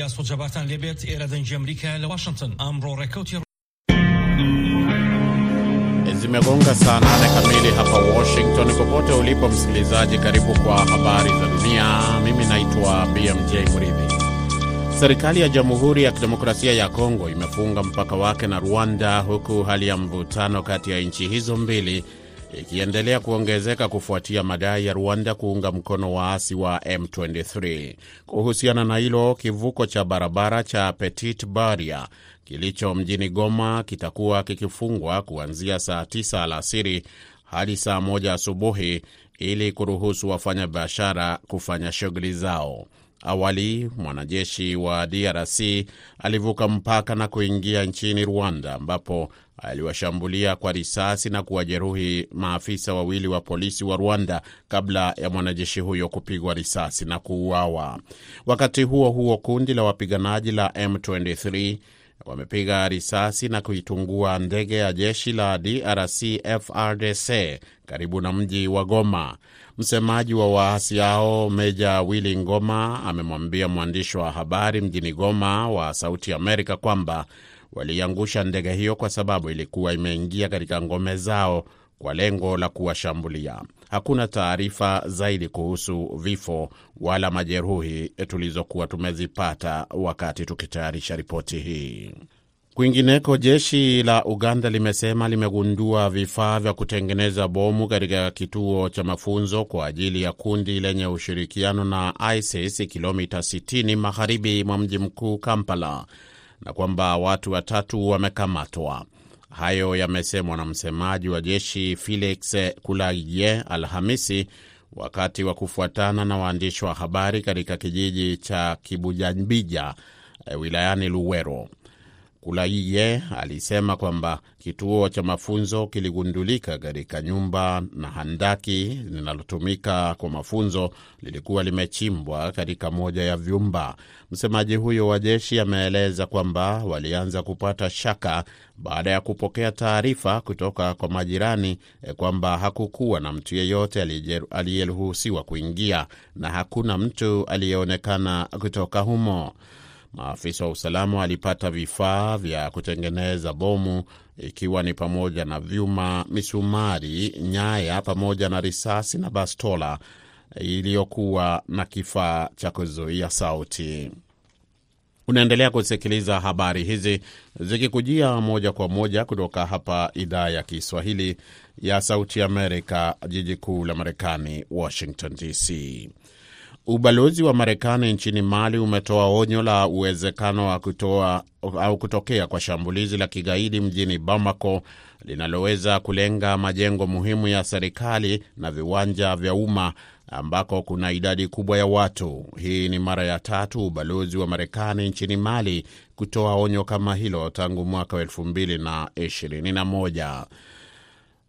ያስወት ጀባርታን ሌቤት ኤረደንጂ አምሪካ ለዋሽንግተን አምሮ ሬኮት zimegonga saa nane kamili hapa Washington. Popote ulipo msikilizaji, karibu kwa habari za dunia. Mimi naitwa BMJ Mridhi. Serikali ya Jamhuri ya Kidemokrasia ya Kongo imefunga mpaka wake na Rwanda, huku hali ya mvutano kati ya nchi hizo mbili ikiendelea kuongezeka kufuatia madai ya Rwanda kuunga mkono waasi wa M23. Kuhusiana na hilo, kivuko cha barabara cha Petit Baria kilicho mjini Goma kitakuwa kikifungwa kuanzia saa 9 alasiri hadi saa moja asubuhi ili kuruhusu wafanyabiashara kufanya shughuli zao. Awali mwanajeshi wa DRC alivuka mpaka na kuingia nchini Rwanda, ambapo aliwashambulia kwa risasi na kuwajeruhi maafisa wawili wa polisi wa Rwanda kabla ya mwanajeshi huyo kupigwa risasi na kuuawa. Wakati huo huo, kundi la wapiganaji la M23 wamepiga risasi na kuitungua ndege ya jeshi la DRC FRDC karibu na mji wa Goma. Msemaji wa waasi hao Meja Willy Ngoma amemwambia mwandishi wa habari mjini Goma wa Sauti Amerika kwamba waliangusha ndege hiyo kwa sababu ilikuwa imeingia katika ngome zao kwa lengo la kuwashambulia. Hakuna taarifa zaidi kuhusu vifo wala majeruhi tulizokuwa tumezipata wakati tukitayarisha ripoti hii. Kwingineko, jeshi la Uganda limesema limegundua vifaa vya kutengeneza bomu katika kituo cha mafunzo kwa ajili ya kundi lenye ushirikiano na ISIS kilomita 60 magharibi mwa mji mkuu Kampala, na kwamba watu watatu wamekamatwa. Hayo yamesemwa na msemaji wa jeshi Felix Kulagie Alhamisi wakati wa kufuatana na waandishi wa habari katika kijiji cha Kibujambija wilayani Luwero. Kulaije alisema kwamba kituo cha mafunzo kiligundulika katika nyumba na handaki linalotumika kwa mafunzo lilikuwa limechimbwa katika moja ya vyumba. Msemaji huyo wa jeshi ameeleza kwamba walianza kupata shaka baada ya kupokea taarifa kutoka kwa majirani kwamba hakukuwa na mtu yeyote aliyeruhusiwa kuingia na hakuna mtu aliyeonekana kutoka humo. Maafisa wa usalama walipata vifaa vya kutengeneza bomu ikiwa ni pamoja na vyuma, misumari, nyaya pamoja na risasi na bastola iliyokuwa na kifaa cha kuzuia sauti. Unaendelea kusikiliza habari hizi zikikujia moja kwa moja kutoka hapa idhaa ya Kiswahili ya Sauti Amerika, jiji kuu la Marekani, Washington DC. Ubalozi wa Marekani nchini Mali umetoa onyo la uwezekano wa kutoa au kutokea kwa shambulizi la kigaidi mjini Bamako linaloweza kulenga majengo muhimu ya serikali na viwanja vya umma ambako kuna idadi kubwa ya watu. Hii ni mara ya tatu ubalozi wa Marekani nchini Mali kutoa onyo kama hilo tangu mwaka wa 2021.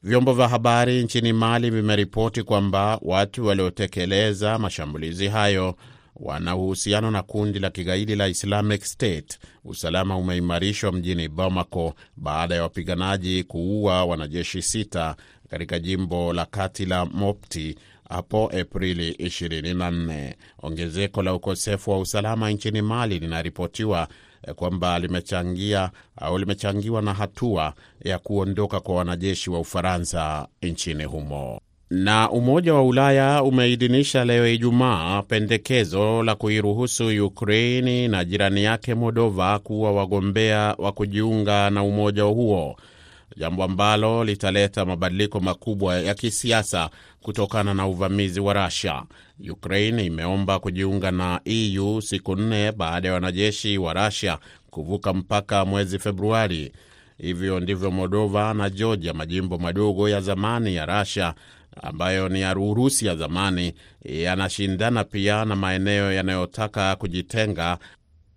Vyombo vya habari nchini Mali vimeripoti kwamba watu waliotekeleza mashambulizi hayo wana uhusiano na kundi la kigaidi la Islamic State. Usalama umeimarishwa mjini Bamako baada ya wapiganaji kuua wanajeshi sita katika jimbo la kati la Mopti hapo Aprili 24. Ongezeko la ukosefu wa usalama nchini Mali linaripotiwa kwamba limechangia au limechangiwa na hatua ya kuondoka kwa wanajeshi wa Ufaransa nchini humo. Na Umoja wa Ulaya umeidhinisha leo Ijumaa pendekezo la kuiruhusu Ukraini na jirani yake Moldova kuwa wagombea wa kujiunga na umoja huo, jambo ambalo litaleta mabadiliko makubwa ya kisiasa kutokana na uvamizi wa Russia. Ukraine imeomba kujiunga na EU siku nne baada ya wanajeshi wa Russia kuvuka mpaka mwezi Februari. Hivyo ndivyo Moldova na Georgia, majimbo madogo ya zamani ya Russia ambayo ni ya Urusi ya zamani, yanashindana pia na maeneo yanayotaka kujitenga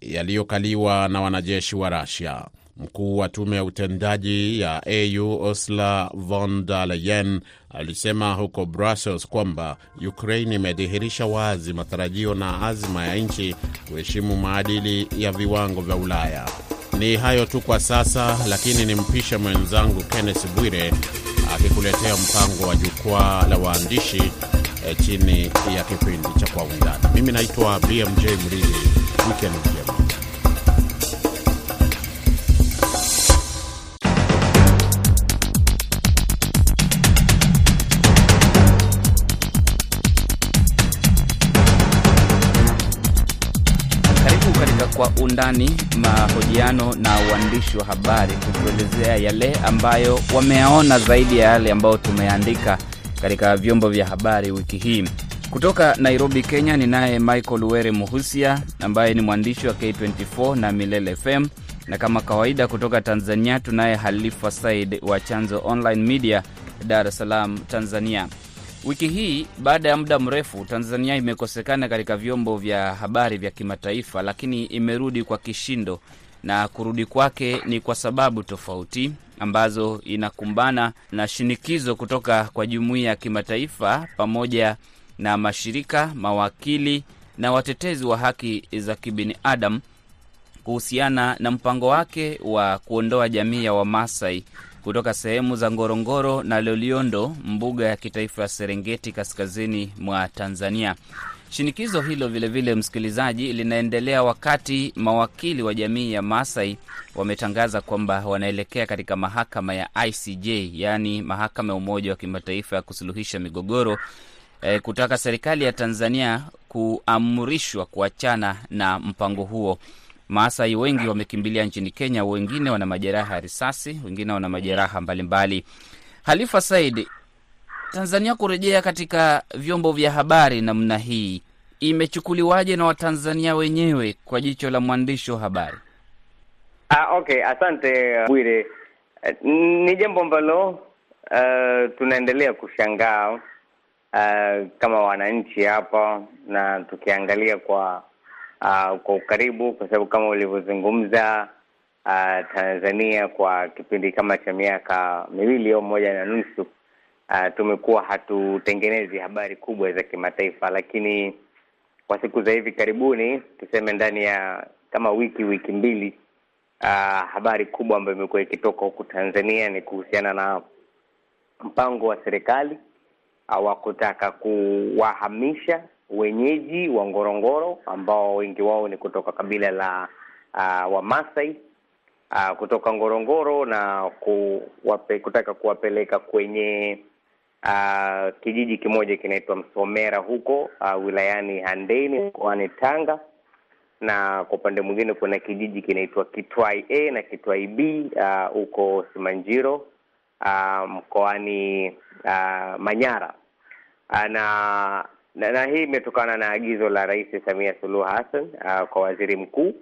yaliyokaliwa na wanajeshi wa Russia. Mkuu wa tume ya utendaji ya AU Ursula von der Leyen alisema huko Brussels kwamba Ukraine imedhihirisha wazi matarajio na azma ya nchi kuheshimu maadili ya viwango vya Ulaya. Ni hayo tu kwa sasa, lakini nimpishe mwenzangu Kenneth Bwire akikuletea mpango wa jukwaa la waandishi eh, chini ya kipindi cha Kwa Undani. Mimi naitwa BMJ Mridhi. Wikendi undani mahojiano na waandishi wa habari kutuelezea yale ambayo wameyaona zaidi ya yale ambayo tumeandika katika vyombo vya habari wiki hii. Kutoka Nairobi, Kenya, ninaye Michael Were Muhusia ambaye ni mwandishi wa K24 na Milele FM, na kama kawaida kutoka Tanzania tunaye Halifa Said wa Chanzo Online Media, Dar es Salaam, Tanzania. Wiki hii baada ya muda mrefu, Tanzania imekosekana katika vyombo vya habari vya kimataifa, lakini imerudi kwa kishindo, na kurudi kwake ni kwa sababu tofauti ambazo inakumbana na shinikizo kutoka kwa jumuiya ya kimataifa pamoja na mashirika, mawakili na watetezi wa haki za kibinadamu kuhusiana na mpango wake wa kuondoa jamii ya Wamasai kutoka sehemu za Ngorongoro na Loliondo, mbuga ya kitaifa ya Serengeti kaskazini mwa Tanzania. Shinikizo hilo vilevile vile, msikilizaji, linaendelea wakati mawakili wa jamii ya Maasai wametangaza kwamba wanaelekea katika mahakama ya ICJ, yaani mahakama ya Umoja wa Kimataifa ya kusuluhisha migogoro eh, kutaka serikali ya Tanzania kuamrishwa kuachana na mpango huo. Maasai wengi wamekimbilia nchini Kenya, wengine wana majeraha ya risasi, wengine wana majeraha mbalimbali. Halifa Said, Tanzania kurejea katika vyombo vya habari namna hii imechukuliwaje na Watanzania wenyewe kwa jicho la mwandishi wa habari? Ah, okay, asante Bwire. Uh, ni jambo ambalo uh, tunaendelea kushangaa uh, kama wananchi hapa na tukiangalia kwa uh, kwa ukaribu, kwa sababu kama ulivyozungumza uh, Tanzania kwa kipindi kama cha miaka miwili au moja na nusu uh, tumekuwa hatutengenezi habari kubwa za kimataifa, lakini kwa siku za hivi karibuni, tuseme ndani ya kama wiki wiki mbili, uh, habari kubwa ambayo imekuwa ikitoka huku Tanzania ni kuhusiana na mpango wa serikali wa kutaka kuwahamisha wenyeji wa Ngorongoro ambao wengi wao ni kutoka kabila la uh, Wamasai. Uh, kutoka Ngorongoro na kuwape, kutaka kuwapeleka kwenye uh, kijiji kimoja kinaitwa Msomera huko uh, wilayani Handeni mkoani Tanga, na kwa upande mwingine kuna kijiji kinaitwa Kitwai A na Kitwai B huko uh, Simanjiro uh, mkoani uh, Manyara. Uh, na na, na hii imetokana na agizo la Rais Samia Suluhu Hassan uh, kwa waziri mkuu,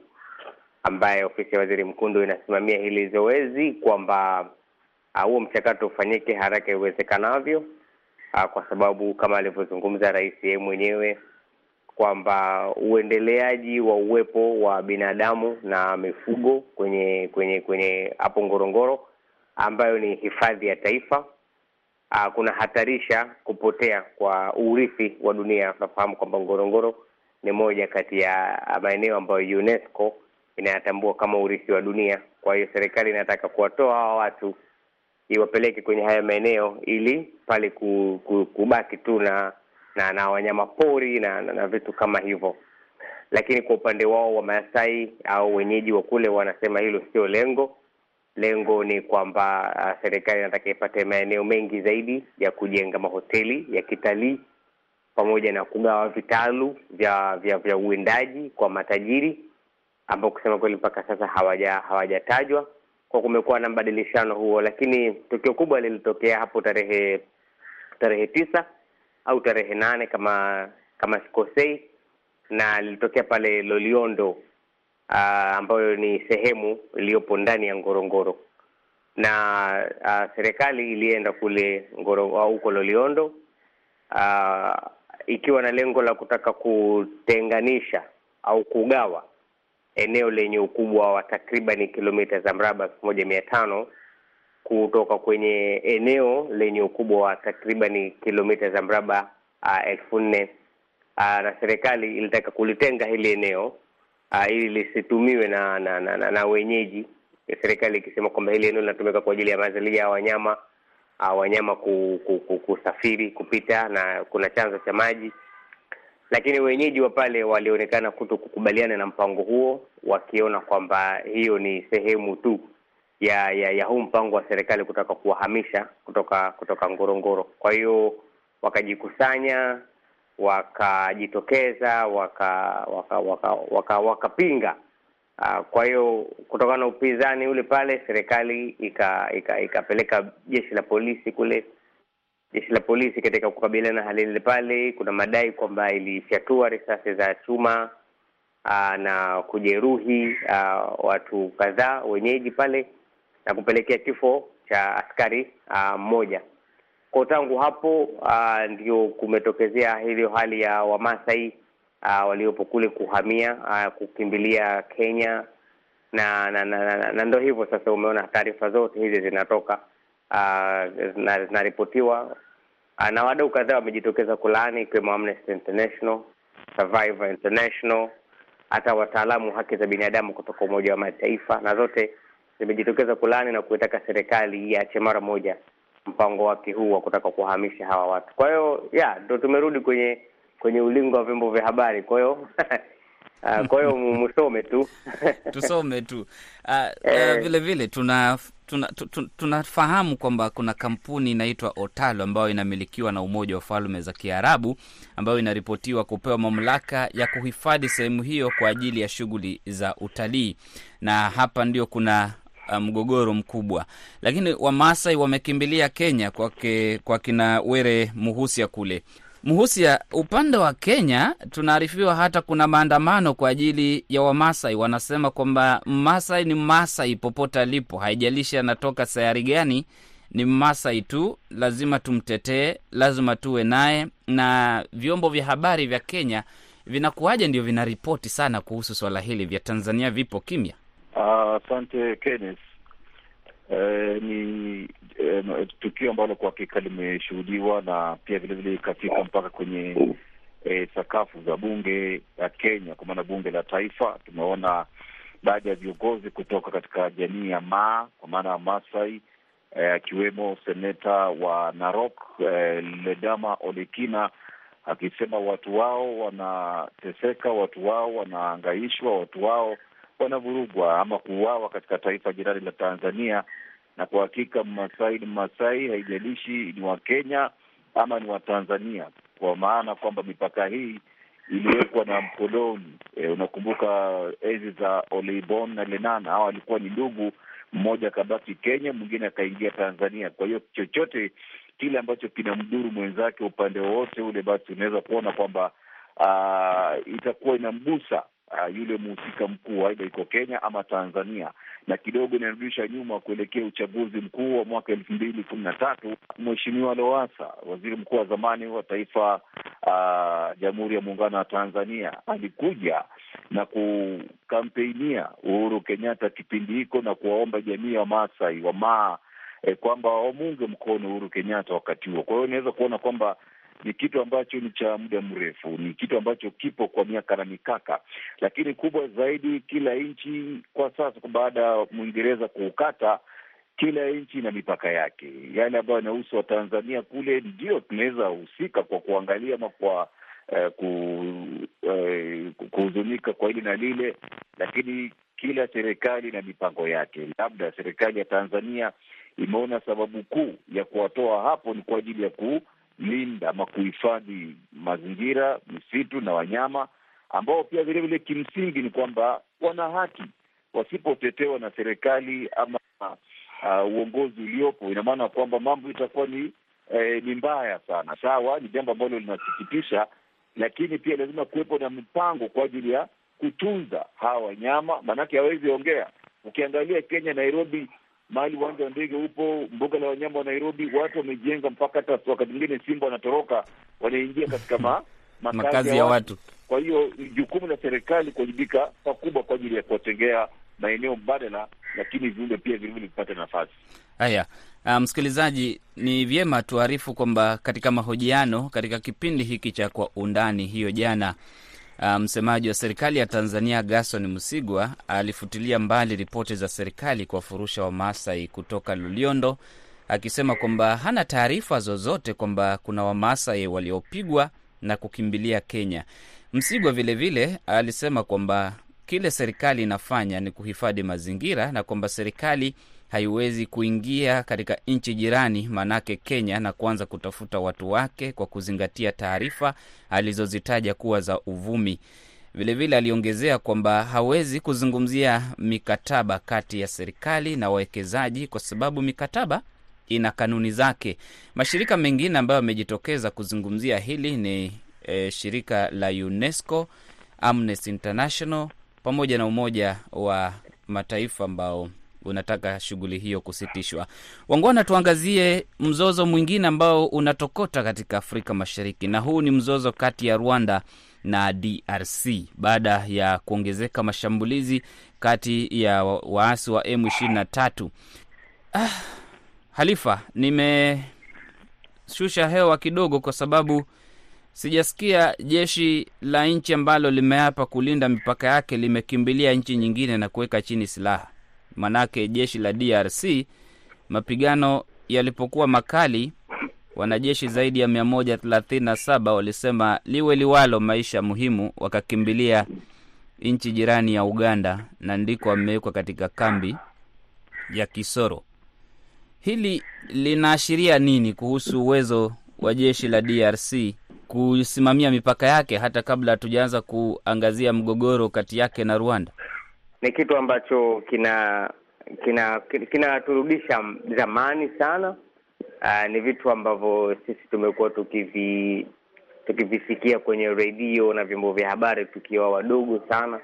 ambaye ofisi ya waziri mkuu ndio inasimamia hili zoezi kwamba huo uh, mchakato ufanyike haraka iwezekanavyo, uh, kwa sababu kama alivyozungumza rais yeye mwenyewe kwamba uendeleaji wa uwepo wa binadamu na mifugo kwenye kwenye kwenye hapo Ngorongoro ambayo ni hifadhi ya taifa Uh, kuna hatarisha kupotea kwa urithi wa dunia. Tunafahamu kwamba Ngorongoro ni moja kati ya maeneo ambayo UNESCO inayatambua kama urithi wa dunia. Kwa hiyo serikali inataka kuwatoa hawa watu iwapeleke kwenye haya maeneo ili pale ku, ku, kubaki tu na na, na wanyama pori na, na, na vitu kama hivyo, lakini kwa upande wao wa Maasai au wenyeji wa kule wanasema hilo sio lengo lengo ni kwamba uh, serikali inataka ipate maeneo mengi zaidi ya kujenga mahoteli ya kitalii pamoja na kugawa vitalu vya vya vya uwindaji kwa matajiri ambao kusema kweli mpaka sasa hawaja hawajatajwa. Kwa kumekuwa na mbadilishano huo, lakini tukio kubwa lilitokea hapo tarehe tarehe tisa au tarehe nane kama kama sikosei, na lilitokea pale Loliondo Uh, ambayo ni sehemu iliyopo ndani ya Ngorongoro. Na uh, serikali ilienda kule Ngoro huko Loliondo uh, ikiwa na lengo la kutaka kutenganisha au kugawa eneo lenye ukubwa wa takribani kilomita za mraba elfu moja mia tano kutoka kwenye eneo lenye ukubwa wa takribani kilomita za mraba elfu nne. Uh, na serikali ilitaka kulitenga hili eneo Uh, ili lisitumiwe na na, na, na, na wenyeji, serikali ikisema kwamba hili eneo linatumika kwa ajili ya mazalia ya wanyama uh, wanyama ku, ku, ku, kusafiri kupita na kuna chanzo cha maji, lakini wenyeji wa pale walionekana kuto kukubaliana na mpango huo, wakiona kwamba hiyo ni sehemu tu ya ya, ya huu mpango wa serikali kutaka kuwahamisha kutoka kutoka Ngorongoro. Kwa hiyo wakajikusanya wakajitokeza waka wakapinga waka, waka Uh, kwa hiyo kutokana na upinzani ule pale, serikali ikapeleka ika, ika jeshi la polisi kule. Jeshi la polisi katika kukabiliana na hali ile pale, kuna madai kwamba ilifyatua risasi za chuma uh, na kujeruhi uh, watu kadhaa wenyeji pale na kupelekea kifo cha askari mmoja. Kwa tangu hapo uh, ndio kumetokezea hiyo hali ya Wamasai uh, waliopo kule kuhamia uh, kukimbilia Kenya. Na na, na, na, na ndo hivyo sasa, umeona taarifa zote hizi zinatoka zinaripotiwa. Uh, na wadau kadhaa wamejitokeza kulaani, ikiwemo Amnesty International, Survivor International, hata wataalamu haki za binadamu kutoka Umoja wa Mataifa, na zote zimejitokeza kulaani na kuitaka serikali iache mara moja mpango wake huu wa kutaka kuwahamisha hawa watu. Kwa hiyo ya ndo tumerudi kwenye kwenye ulingo wa vyombo vya habari. Kwa hiyo uh, kwa hiyo msome tu tusome tu uh, uh, vile vile tuna tunafahamu tuna kwamba kuna kampuni inaitwa Otalo ambayo inamilikiwa na Umoja wa Falme za Kiarabu ambayo inaripotiwa kupewa mamlaka ya kuhifadhi sehemu hiyo kwa ajili ya shughuli za utalii, na hapa ndio kuna mgogoro mkubwa, lakini Wamasai wamekimbilia Kenya kwake kwa kina Were Muhusia kule. Muhusia, upande wa Kenya tunaarifiwa hata kuna maandamano kwa ajili ya Wamasai. Wanasema kwamba Mmasai ni Mmasai popote alipo, haijalishi anatoka sayari gani, ni Mmasai tu, lazima tumtetee, lazima tuwe naye. Na vyombo vya habari vya Kenya vinakuwaje ndio vinaripoti sana kuhusu swala hili, vya Tanzania vipo kimya? Asante uh, Kenneth. Uh, ni uh, tukio ambalo kwa hakika limeshuhudiwa na pia vilevile ikafika mpaka kwenye uh, sakafu za bunge la Kenya, kwa maana bunge la taifa. Tumeona baadhi ya viongozi kutoka katika jamii ya Maa, kwa maana ya Masai, akiwemo uh, seneta wa Narok uh, Ledama Olekina akisema watu wao wanateseka, watu wao wanaangaishwa, watu wao wanavurugwa ama kuuawa katika taifa jirani la Tanzania. Na kwa hakika Mmasai ni Mmasai, haijalishi ni wa Kenya ama ni Watanzania, kwa maana kwamba mipaka hii iliwekwa na mkoloni. E, unakumbuka enzi za Oleibon na Lenana, hawa walikuwa ni ndugu, mmoja akabaki Kenya, mwingine akaingia Tanzania. Kwa hiyo chochote kile ambacho kinamdhuru mwenzake upande wowote ule, basi unaweza kuona kwamba itakuwa inamgusa Uh, yule mhusika mkuu aidha iko Kenya ama Tanzania, na kidogo inarudisha nyuma kuelekea uchaguzi mkuu wa mwaka elfu mbili kumi na tatu. Mheshimiwa Lowassa, waziri mkuu wa zamani wa taifa uh, Jamhuri ya Muungano wa Tanzania, alikuja na kukampeinia Uhuru Kenyatta kipindi hiko na kuwaomba jamii ya Wamasai Wamaa eh, kwamba wamunge mkono Uhuru Kenyatta wakati huo. Kwa hiyo inaweza kuona kwamba ni kitu ambacho ni cha muda mrefu, ni kitu ambacho kipo kwa miaka na mikaka, lakini kubwa zaidi, kila nchi kwa sasa, baada ya Mwingereza kuukata, kila nchi ina mipaka yake. Yale ambayo yanahusu Watanzania kule, ndio tunaweza husika kwa kuangalia ama kwa eh, kuhuzunika eh, kwa hili na lile, lakini kila serikali na mipango yake. Labda serikali ya Tanzania imeona sababu kuu ya kuwatoa hapo ni kwa ajili ya ku linda ama kuhifadhi mazingira, misitu na wanyama ambao pia vilevile kimsingi ni kwamba wana haki. Wasipotetewa na serikali ama uh, uongozi uliopo, ina maana kwamba mambo itakuwa ni eh, ni mbaya sana. Sawa, ni jambo ambalo linasikitisha, lakini pia lazima kuwepo na mipango kwa ajili ya kutunza hawa wanyama, maanake hawezi ongea. Ukiangalia Kenya, Nairobi mahali uwanja wa ndege upo, mbuga la wanyama wa Nairobi, watu wamejenga mpaka hata wakati mwingine simba wanatoroka wanaingia katika ma, makazi ya watu. Kwa hiyo ni jukumu la serikali kuwajibika pakubwa kwa ajili ya kuwatengea maeneo mbadala, lakini viumbe pia vilevile vipate nafasi. Haya, msikilizaji, um, ni vyema tuarifu kwamba katika mahojiano katika kipindi hiki cha Kwa Undani hiyo jana msemaji um, wa serikali ya Tanzania Gaston Msigwa alifutilia mbali ripoti za serikali kuwafurusha Wamasai kutoka Loliondo, akisema kwamba hana taarifa zozote kwamba kuna Wamasai waliopigwa na kukimbilia Kenya. Msigwa vilevile vile, alisema kwamba kile serikali inafanya ni kuhifadhi mazingira na kwamba serikali haiwezi kuingia katika nchi jirani, maanake Kenya, na kuanza kutafuta watu wake kwa kuzingatia taarifa alizozitaja kuwa za uvumi. Vilevile aliongezea kwamba hawezi kuzungumzia mikataba kati ya serikali na wawekezaji kwa sababu mikataba ina kanuni zake. Mashirika mengine ambayo yamejitokeza kuzungumzia hili ni e, shirika la UNESCO, Amnesty International pamoja na Umoja wa Mataifa ambao unataka shughuli hiyo kusitishwa. Wangwana, tuangazie mzozo mwingine ambao unatokota katika Afrika Mashariki, na huu ni mzozo kati ya Rwanda na DRC baada ya kuongezeka mashambulizi kati ya waasi wa M23. Ah, Halifa, nimeshusha hewa kidogo kwa sababu sijasikia jeshi la nchi ambalo limeapa kulinda mipaka yake limekimbilia nchi nyingine na kuweka chini silaha. Manake jeshi la DRC mapigano yalipokuwa makali, wanajeshi zaidi ya mia moja thelathini na saba walisema liwe liwalo, maisha muhimu, wakakimbilia nchi jirani ya Uganda na ndiko wamewekwa katika kambi ya Kisoro. Hili linaashiria nini kuhusu uwezo wa jeshi la DRC kusimamia mipaka yake hata kabla hatujaanza kuangazia mgogoro kati yake na Rwanda? Ni kitu ambacho kina kina kinaturudisha zamani sana. Uh, ni vitu ambavyo sisi tumekuwa tukivi tukivisikia kwenye redio na vyombo vya habari tukiwa wadogo sana,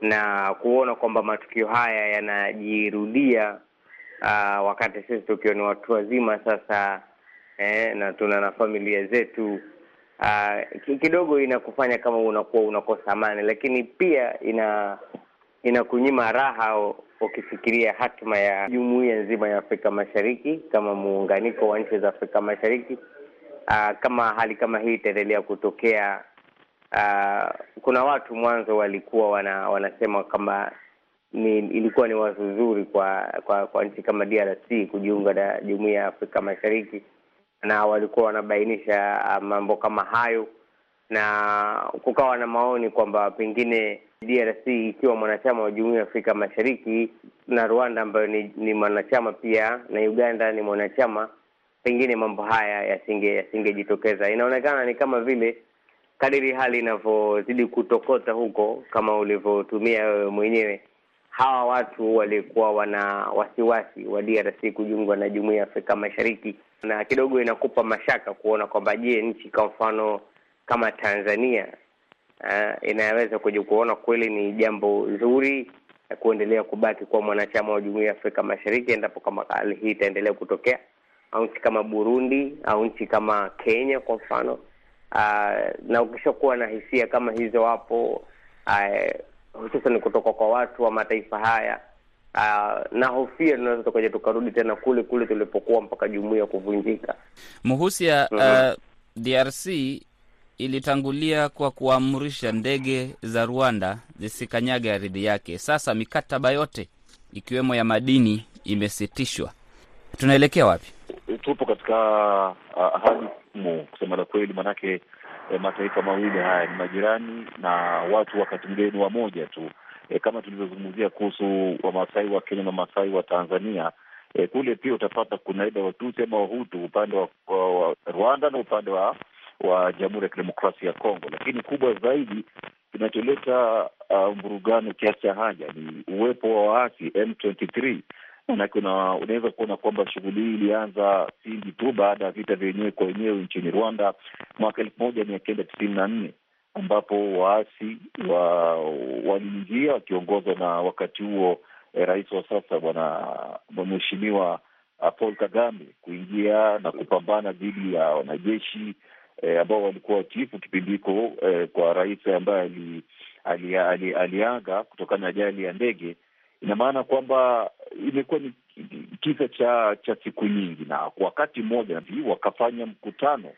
na kuona kwamba matukio haya yanajirudia uh, wakati sisi tukiwa ni watu wazima sasa eh, na tuna na familia zetu uh, kidogo inakufanya kama unakuwa unakosa amani, lakini pia ina inakunyima raha ukifikiria hatima ya jumuiya nzima ya Afrika Mashariki kama muunganiko wa nchi za Afrika Mashariki. Aa, kama hali kama hii itaendelea kutokea, aa, kuna watu mwanzo walikuwa wana, wanasema kama ni ilikuwa ni wazo zuri kwa kwa, kwa nchi kama DRC kujiunga na jumuiya ya Afrika Mashariki, na walikuwa wanabainisha mambo kama hayo, na kukawa na maoni kwamba pengine DRC ikiwa mwanachama wa jumuiya ya Afrika Mashariki na Rwanda ambayo ni, ni mwanachama pia na Uganda ni mwanachama, pengine mambo haya yasinge yasingejitokeza. Inaonekana ni kama vile kadiri hali inavyozidi kutokota huko, kama ulivyotumia wewe mwenyewe, hawa watu walikuwa wana wasiwasi wa DRC kujiunga na jumuiya ya Afrika Mashariki, na kidogo inakupa mashaka kuona kwamba je, nchi kwa mfano kama Tanzania Uh, inaweza kuja kuona kweli ni jambo zuri ya kuendelea kubaki kuwa mwanachama wa jumuiya ya Afrika Mashariki endapo kama hali hii itaendelea kutokea, au nchi kama Burundi au nchi kama Kenya kwa mfano. Uh, na ukishakuwa na hisia kama hizo hapo, uh, hususan kutoka kwa watu wa mataifa haya uh, na hofia tunaweza tukaja tukarudi tena kule kule tulipokuwa mpaka jumuiya kuvunjika. Muhusia, mm -hmm. uh, DRC ilitangulia kwa kuamrisha ndege za Rwanda zisikanyage ardhi yake. Sasa mikataba yote ikiwemo ya madini imesitishwa. Tunaelekea wapi? Tupo katika hali ngumu kusema la kweli, manake eh, mataifa mawili haya ni majirani na watu wakati mwingine ni wamoja tu eh, kama tulivyozungumzia kuhusu Wamasai wa Kenya na Wamasai wa Tanzania. Eh, kule pia utapata kuna aidha Watusi ama Wahutu upande wa, wa, wa Rwanda na upande wa wa Jamhuri ya Kidemokrasia ya Kongo, lakini kubwa zaidi kinacholeta uh, mvurugano kiasi cha haja ni uwepo wa waasi M23. Manake unaweza kuona kwamba shughuli hii ilianza pindi tu baada ya vita vyenyewe kwa wenyewe nchini Rwanda mwaka elfu moja mia kenda tisini na nne ambapo waasi wa waliingia wakiongozwa na wakati huo eh, rais wa sasa bwana mheshimiwa uh, Paul Kagame kuingia na kupambana dhidi ya wanajeshi E, ambao walikuwa watiifu kipindi hiko e, kwa rais ambaye ali, ali, ali, aliaga kutokana na ajali ya ndege. Ina maana kwamba imekuwa ni kisa cha cha siku nyingi, na kwa wakati mmoja wakafanya mkutano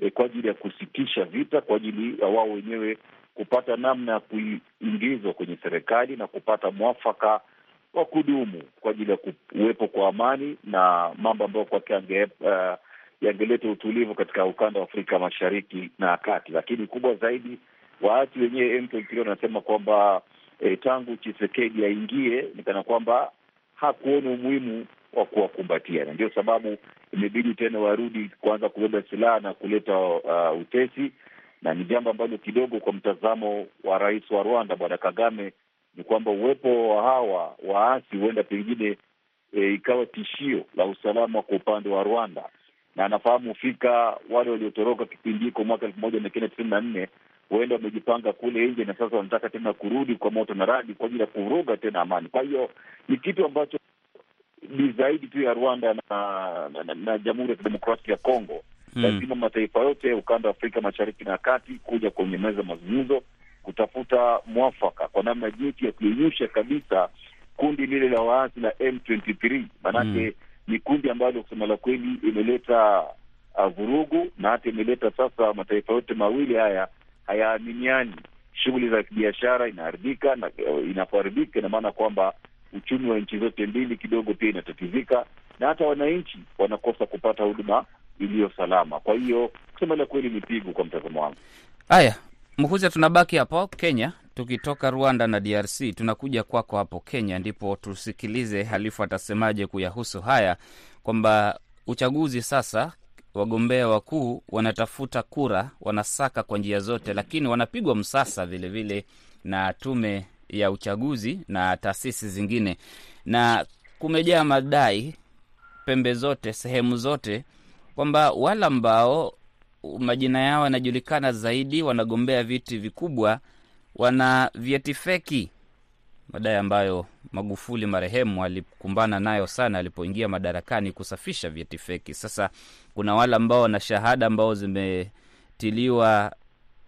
e, kwa ajili ya kusitisha vita, kwa ajili ya wao wenyewe kupata namna ya kuingizwa kwenye serikali na kupata mwafaka wa kudumu kwa ajili ya kuwepo kwa amani na mambo ambayo kwake ange uh, yangeleta utulivu katika ukanda wa Afrika Mashariki na Kati. Lakini kubwa zaidi, waasi wenyewe M23 wanasema kwamba e, tangu Chisekedi aingie ni kana kwamba hakuona umuhimu wa kuwakumbatia, na ndio sababu imebidi tena warudi kuanza kubeba silaha na kuleta uh, utesi. Na ni jambo ambalo kidogo, kwa mtazamo wa rais wa Rwanda Bwana Kagame, ni kwamba uwepo wa hawa waasi huenda pengine e, ikawa tishio la usalama kwa upande wa Rwanda, na anafahamu fika wale waliotoroka kipindi hiko mwaka elfu moja mia kenda tisini na nne huenda wamejipanga kule nje na sasa wanataka tena kurudi kwa moto na radi kwa ajili ya kuvuruga tena amani. Kwa hiyo ni kitu ambacho ni zaidi tu ya Rwanda na, na, na, na Jamhuri ya Kidemokrasia ya Kongo. Lazima mataifa yote ukanda wa Afrika Mashariki na Kati kuja kwenye meza mazungumzo kutafuta mwafaka kwa namna jinsi ya kuyeyusha kabisa kundi lile la waasi la M23 maanake Mm. Ni kundi ambalo kusema la kweli imeleta uh, vurugu na hata imeleta sasa mataifa yote mawili haya hayaaminiani. Shughuli za kibiashara inaharibika, na uh, inapoharibika ina maana kwamba uchumi wa nchi zote mbili kidogo pia inatatizika, na hata wananchi wanakosa kupata huduma iliyo salama. Kwa hiyo kusema la kweli ni pigo kwa mtazamo wangu. Haya, Mkuza, tunabaki hapo Kenya. Tukitoka Rwanda na DRC tunakuja kwako hapo Kenya, ndipo tusikilize Halifu atasemaje kuyahusu haya, kwamba uchaguzi sasa, wagombea wakuu wanatafuta kura, wanasaka kwa njia zote, lakini wanapigwa msasa vilevile vile na tume ya uchaguzi na taasisi zingine, na kumejaa madai pembe zote, sehemu zote, kwamba wale ambao majina yao yanajulikana zaidi, wanagombea viti vikubwa, wana vyeti feki, madai ambayo Magufuli marehemu alikumbana nayo sana alipoingia madarakani, kusafisha vyeti feki. Sasa kuna wale ambao wana shahada ambao zimetiliwa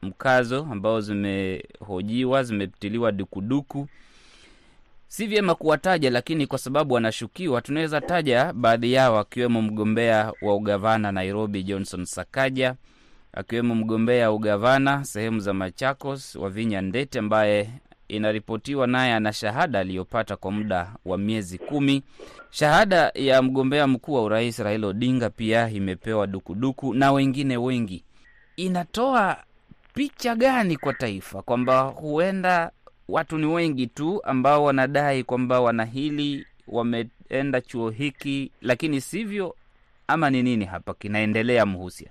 mkazo, ambao zimehojiwa, zimetiliwa dukuduku. Si vyema kuwataja, lakini kwa sababu wanashukiwa, tunaweza taja baadhi yao, akiwemo mgombea wa ugavana Nairobi Johnson Sakaja, akiwemo mgombea ugavana sehemu za Machakos Wavinya Ndete ambaye inaripotiwa naye ana shahada aliyopata kwa muda wa miezi kumi. Shahada ya mgombea mkuu wa urais Raila Odinga pia imepewa dukuduku na wengine wengi. Inatoa picha gani kwa taifa kwamba huenda watu ni wengi tu ambao wanadai kwamba wana hili, wameenda chuo hiki, lakini sivyo, ama ni nini hapa kinaendelea, Mhusia?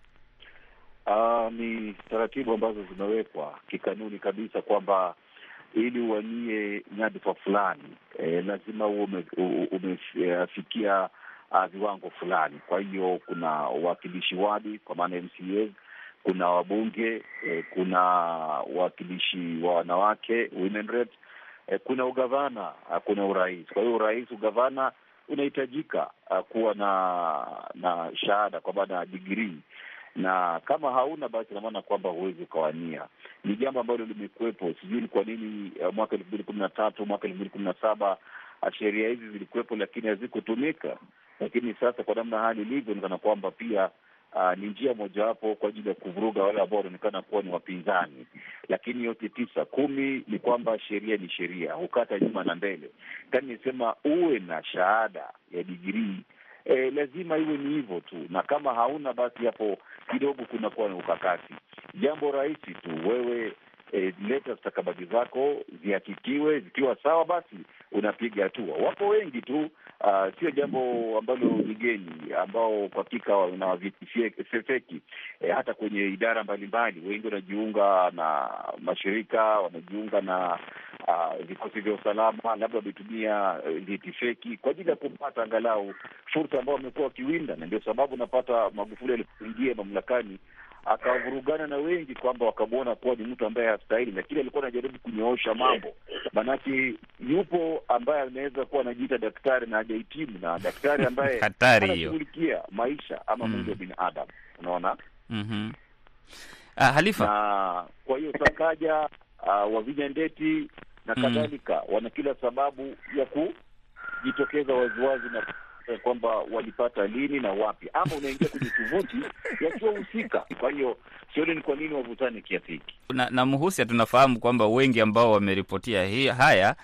Uh, ni taratibu ambazo zimewekwa kikanuni kabisa kwamba ili uwanie nyadhifa fulani e, lazima uwe umefikia uh, viwango fulani. Kwa hiyo kuna wawakilishi wadi kwa maana MCAs, kuna wabunge e, kuna wawakilishi wa wanawake women rep, e, kuna ugavana uh, kuna urais. Kwa hiyo urais, ugavana unahitajika uh, kuwa na na shahada kwa maana ya digrii na kama hauna basi inamaana kwamba huwezi ukawania. Ni jambo ambalo limekuwepo, sijui ni kwa nini uh, mwaka elfu mbili kumi na tatu mwaka elfu mbili kumi na saba uh, sheria hizi zilikuwepo, lakini hazikutumika. Lakini sasa kwa namna hali ilivyo, inaonekana kwamba pia uh, ni njia mojawapo kwa ajili ya kuvuruga wale ambao wanaonekana kuwa ni wapinzani. Lakini yote tisa kumi ni kwamba sheria ni sheria, hukata nyuma na mbele. Kani nisema uwe na shahada ya digirii E, lazima iwe ni hivyo tu, na kama hauna basi hapo kidogo kunakuwa na ukakasi. Jambo rahisi tu, wewe e, leta stakabadhi zako zihakikiwe, zikiwa sawa, basi unapiga hatua. Wapo wengi tu, sio jambo ambalo ni geni, ambao kwa hakika wana vyeti e, hata kwenye idara mbalimbali, wengi wanajiunga na mashirika, wanajiunga na vikosi vya usalama, labda wametumia vyeti uh, feki kwa ajili ya kupata angalau fursa ambao wamekuwa wakiwinda, na ndio sababu unapata Magufuli alipoingia mamlakani akavurugana na wengi kwamba wakamwona kuwa ni mtu ambaye hastahili, lakini alikuwa anajaribu kunyoosha mambo. Maanake yupo ambaye anaweza kuwa anajiita daktari na hajahitimu, na daktari ambaye anashughulikia maisha ama mwili wa binadamu, unaona. mm-hmm. Ah, Halifa, na kwa hiyo Sakaja uh, Wavinya Ndeti na kadhalika mm. wana kila sababu ya kujitokeza waziwazi na kwamba walipata lini na wapi, ama unaingia kwenye tovuti yasiyohusika. Kwa hiyo sioni ni kwa nini wavutane kiasi hiki. Na, na Mhusia, tunafahamu kwamba wengi ambao wameripotia haya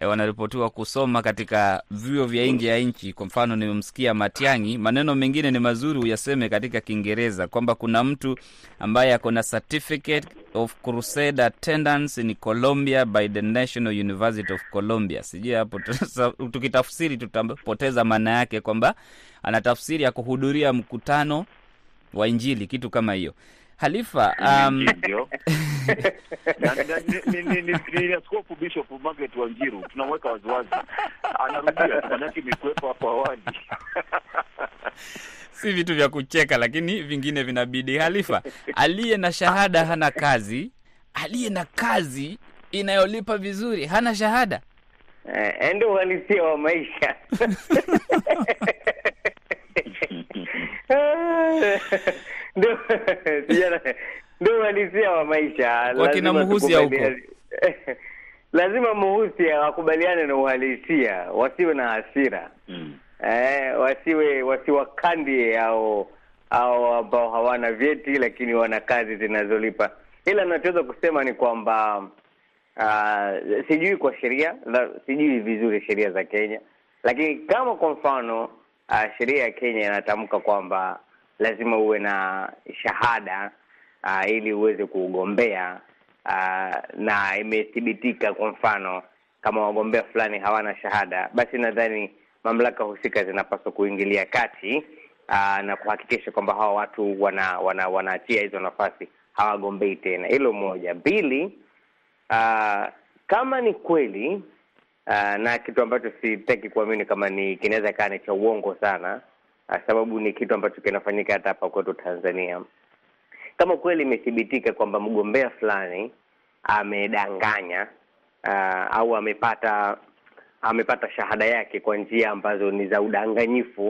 e, wanaripotiwa kusoma katika vyuo vya nje ya nchi. Kwa mfano, nimemsikia Matiang'i, maneno mengine ni mazuri uyaseme katika Kiingereza kwamba kuna mtu ambaye ako na certificate of crusade attendance in Colombia by the National University of Colombia. Sijui hapo tukitafsiri tutapoteza maana yake, kwamba ana tafsiri ya kuhudhuria mkutano wa Injili, kitu kama hiyo. Halifa, um, ndio Na- na- ni- ni- ni- ni- ni Askofu Bishop Margaret Wanjiru, tunamweka waziwazi, anarudia manake imekuwepo hapo awali. si vitu vya kucheka, lakini vingine vinabidi. Halifa, aliye na shahada hana kazi, aliye na kazi inayolipa vizuri hana shahada. Eh, ndio uhalisia wa maisha ndio sijana ndio uhalisia wa maisha. Wakina Lazima Muhusia huko. lazima Muhusia wakubaliane na uhalisia wasiwe na hasira. Mm. eh, wasiwe wasiwakandie au au ambao hawana vyeti lakini wana kazi zinazolipa. Ila nachoweza kusema ni kwamba uh, sijui kwa sheria sijui vizuri sheria za Kenya. Lakini kama kwa mfano uh, sheria ya Kenya inatamka kwamba lazima uwe na shahada uh, ili uweze kugombea uh, na imethibitika kwa mfano kama wagombea fulani hawana shahada, basi nadhani mamlaka husika zinapaswa kuingilia kati aa, na kuhakikisha kwamba hawa watu wana wana wanaachia hizo nafasi, hawagombei tena. Hilo moja. Pili, kama ni kweli aa, na kitu ambacho sitaki kuamini kama ni kinaweza kaa ni cha uongo sana, sababu ni kitu ambacho kinafanyika hata hapa kwetu Tanzania. Kama kweli imethibitika kwamba mgombea fulani amedanganya uh, au amepata amepata shahada yake kwa njia ambazo ni za udanganyifu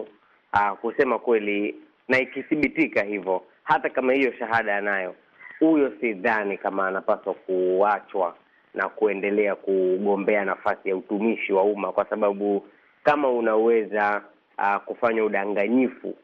uh, kusema kweli, na ikithibitika hivyo, hata kama hiyo shahada anayo, huyo sidhani kama anapaswa kuachwa na kuendelea kugombea nafasi ya utumishi wa umma, kwa sababu kama unaweza uh, kufanya udanganyifu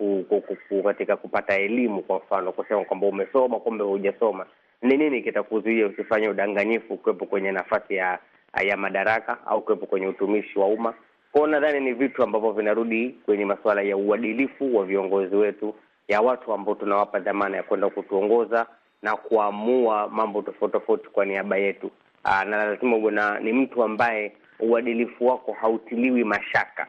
uh, katika kupata elimu, kwa mfano kusema kwamba umesoma kumbe hujasoma, ni nini kitakuzuia usifanye udanganyifu kuwepo kwenye nafasi ya ya madaraka au kuwepo kwenye utumishi wa umma? Kwao nadhani ni vitu ambavyo vinarudi kwenye masuala ya uadilifu wa viongozi wetu, ya watu ambao tunawapa dhamana ya kwenda kutuongoza na kuamua mambo tofauti tofauti kwa niaba yetu. Aa, na lazima uwe ni mtu ambaye uadilifu wako hautiliwi mashaka.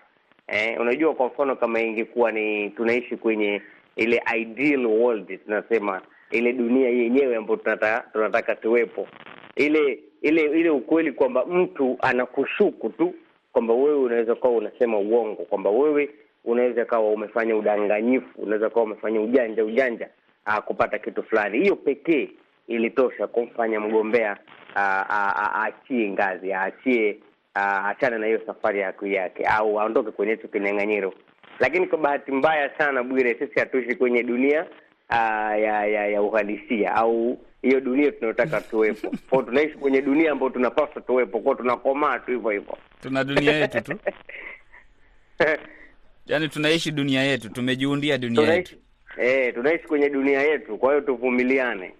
Eh, unajua kwa mfano kama ingekuwa ni tunaishi kwenye ile ideal world tunasema ile dunia yenyewe ambayo tunataka, tunataka tuwepo ile ile ile ukweli kwamba mtu anakushuku tu kwamba wewe unaweza kuwa unasema uongo, kwamba wewe unaweza kawa umefanya udanganyifu, unaweza kuwa umefanya ujanja ujanja aa, kupata kitu fulani. Hiyo pekee ilitosha kumfanya mgombea aa, aa, aachie ngazi, aachie aa, achane na hiyo safari ya yake au aondoke kwenye hicho kinyang'anyiro. Lakini kwa bahati mbaya sana, Bwire, sisi hatuishi kwenye dunia aa, ya, ya ya uhalisia au hiyo dunia tunayotaka tuwepo. Kwao tunaishi kwenye dunia ambayo tunapaswa tuwepo, kwao tunakomaa tu hivyo hivyo. Tuna dunia yetu tu, yaani tunaishi dunia yetu, tumejiundia dunia yetu. tunaishi eh, tunaishi kwenye dunia yetu, kwa hiyo tuvumiliane.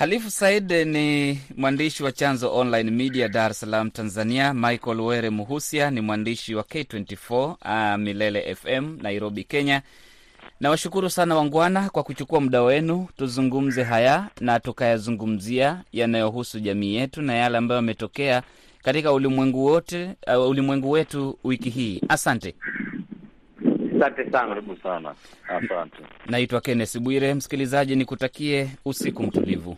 Halifu Said ni mwandishi wa Chanzo Online Media, Dar es Salaam, Tanzania. Michael Were Muhusia ni mwandishi wa K24 uh, Milele FM, Nairobi, Kenya. Nawashukuru sana wangwana kwa kuchukua muda wenu tuzungumze haya na tukayazungumzia yanayohusu jamii yetu na yale ambayo yametokea katika ulimwengu wote, uh, ulimwengu wetu wiki hii. Asante. Asante sana. Karibu sana, asante. Naitwa Kenneth Bwire. Msikilizaji, nikutakie usiku mtulivu.